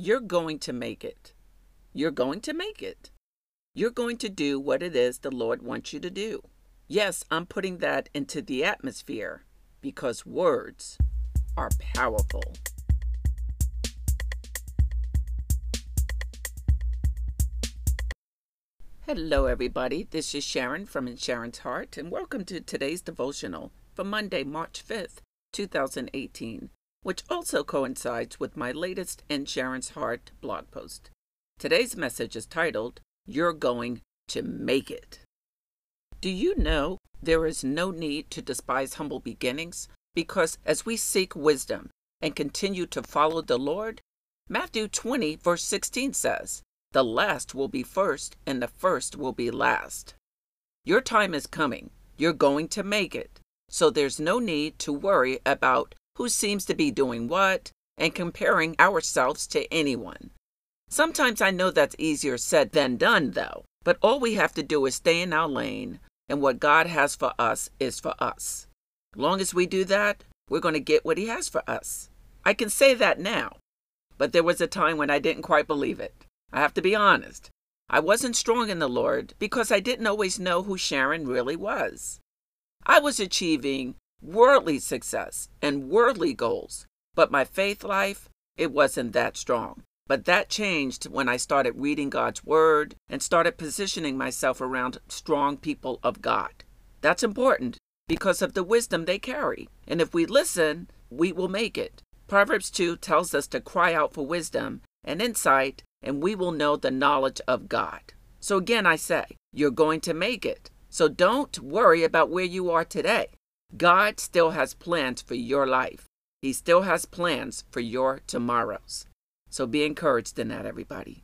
You're going to make it. You're going to make it. You're going to do what it is the Lord wants you to do. Yes, I'm putting that into the atmosphere because words are powerful. Hello, everybody. This is Sharon from In Sharon's Heart, and welcome to today's devotional for Monday, March 5th, 2018, which also coincides with my latest In Sharon's Heart blog post. Today's message is titled, You're Going to Make It. Do you know there is no need to despise humble beginnings? Because as we seek wisdom and continue to follow the Lord, Matthew 20, verse 16 says, The last will be first, and the first will be last. Your time is coming. You're going to make it. So there's no need to worry about who seems to be doing what and comparing ourselves to anyone. Sometimes I know that's easier said than done, though, but all we have to do is stay in our lane, and what God has for us is for us. Long as we do that, we're going to get what He has for us. I can say that now, but there was a time when I didn't quite believe it. I have to be honest. I wasn't strong in the Lord because I didn't always know who Sharon really was. I was achieving worldly success and worldly goals, but my faith life, it wasn't that strong. But that changed when I started reading God's Word and started positioning myself around strong people of God. That's important because of the wisdom they carry. And if we listen, we will make it. Proverbs 2 tells us to cry out for wisdom and insight, and we will know the knowledge of God. So again, I say, you're going to make it. So don't worry about where you are today. God still has plans for your life. He still has plans for your tomorrows. So be encouraged in that, everybody.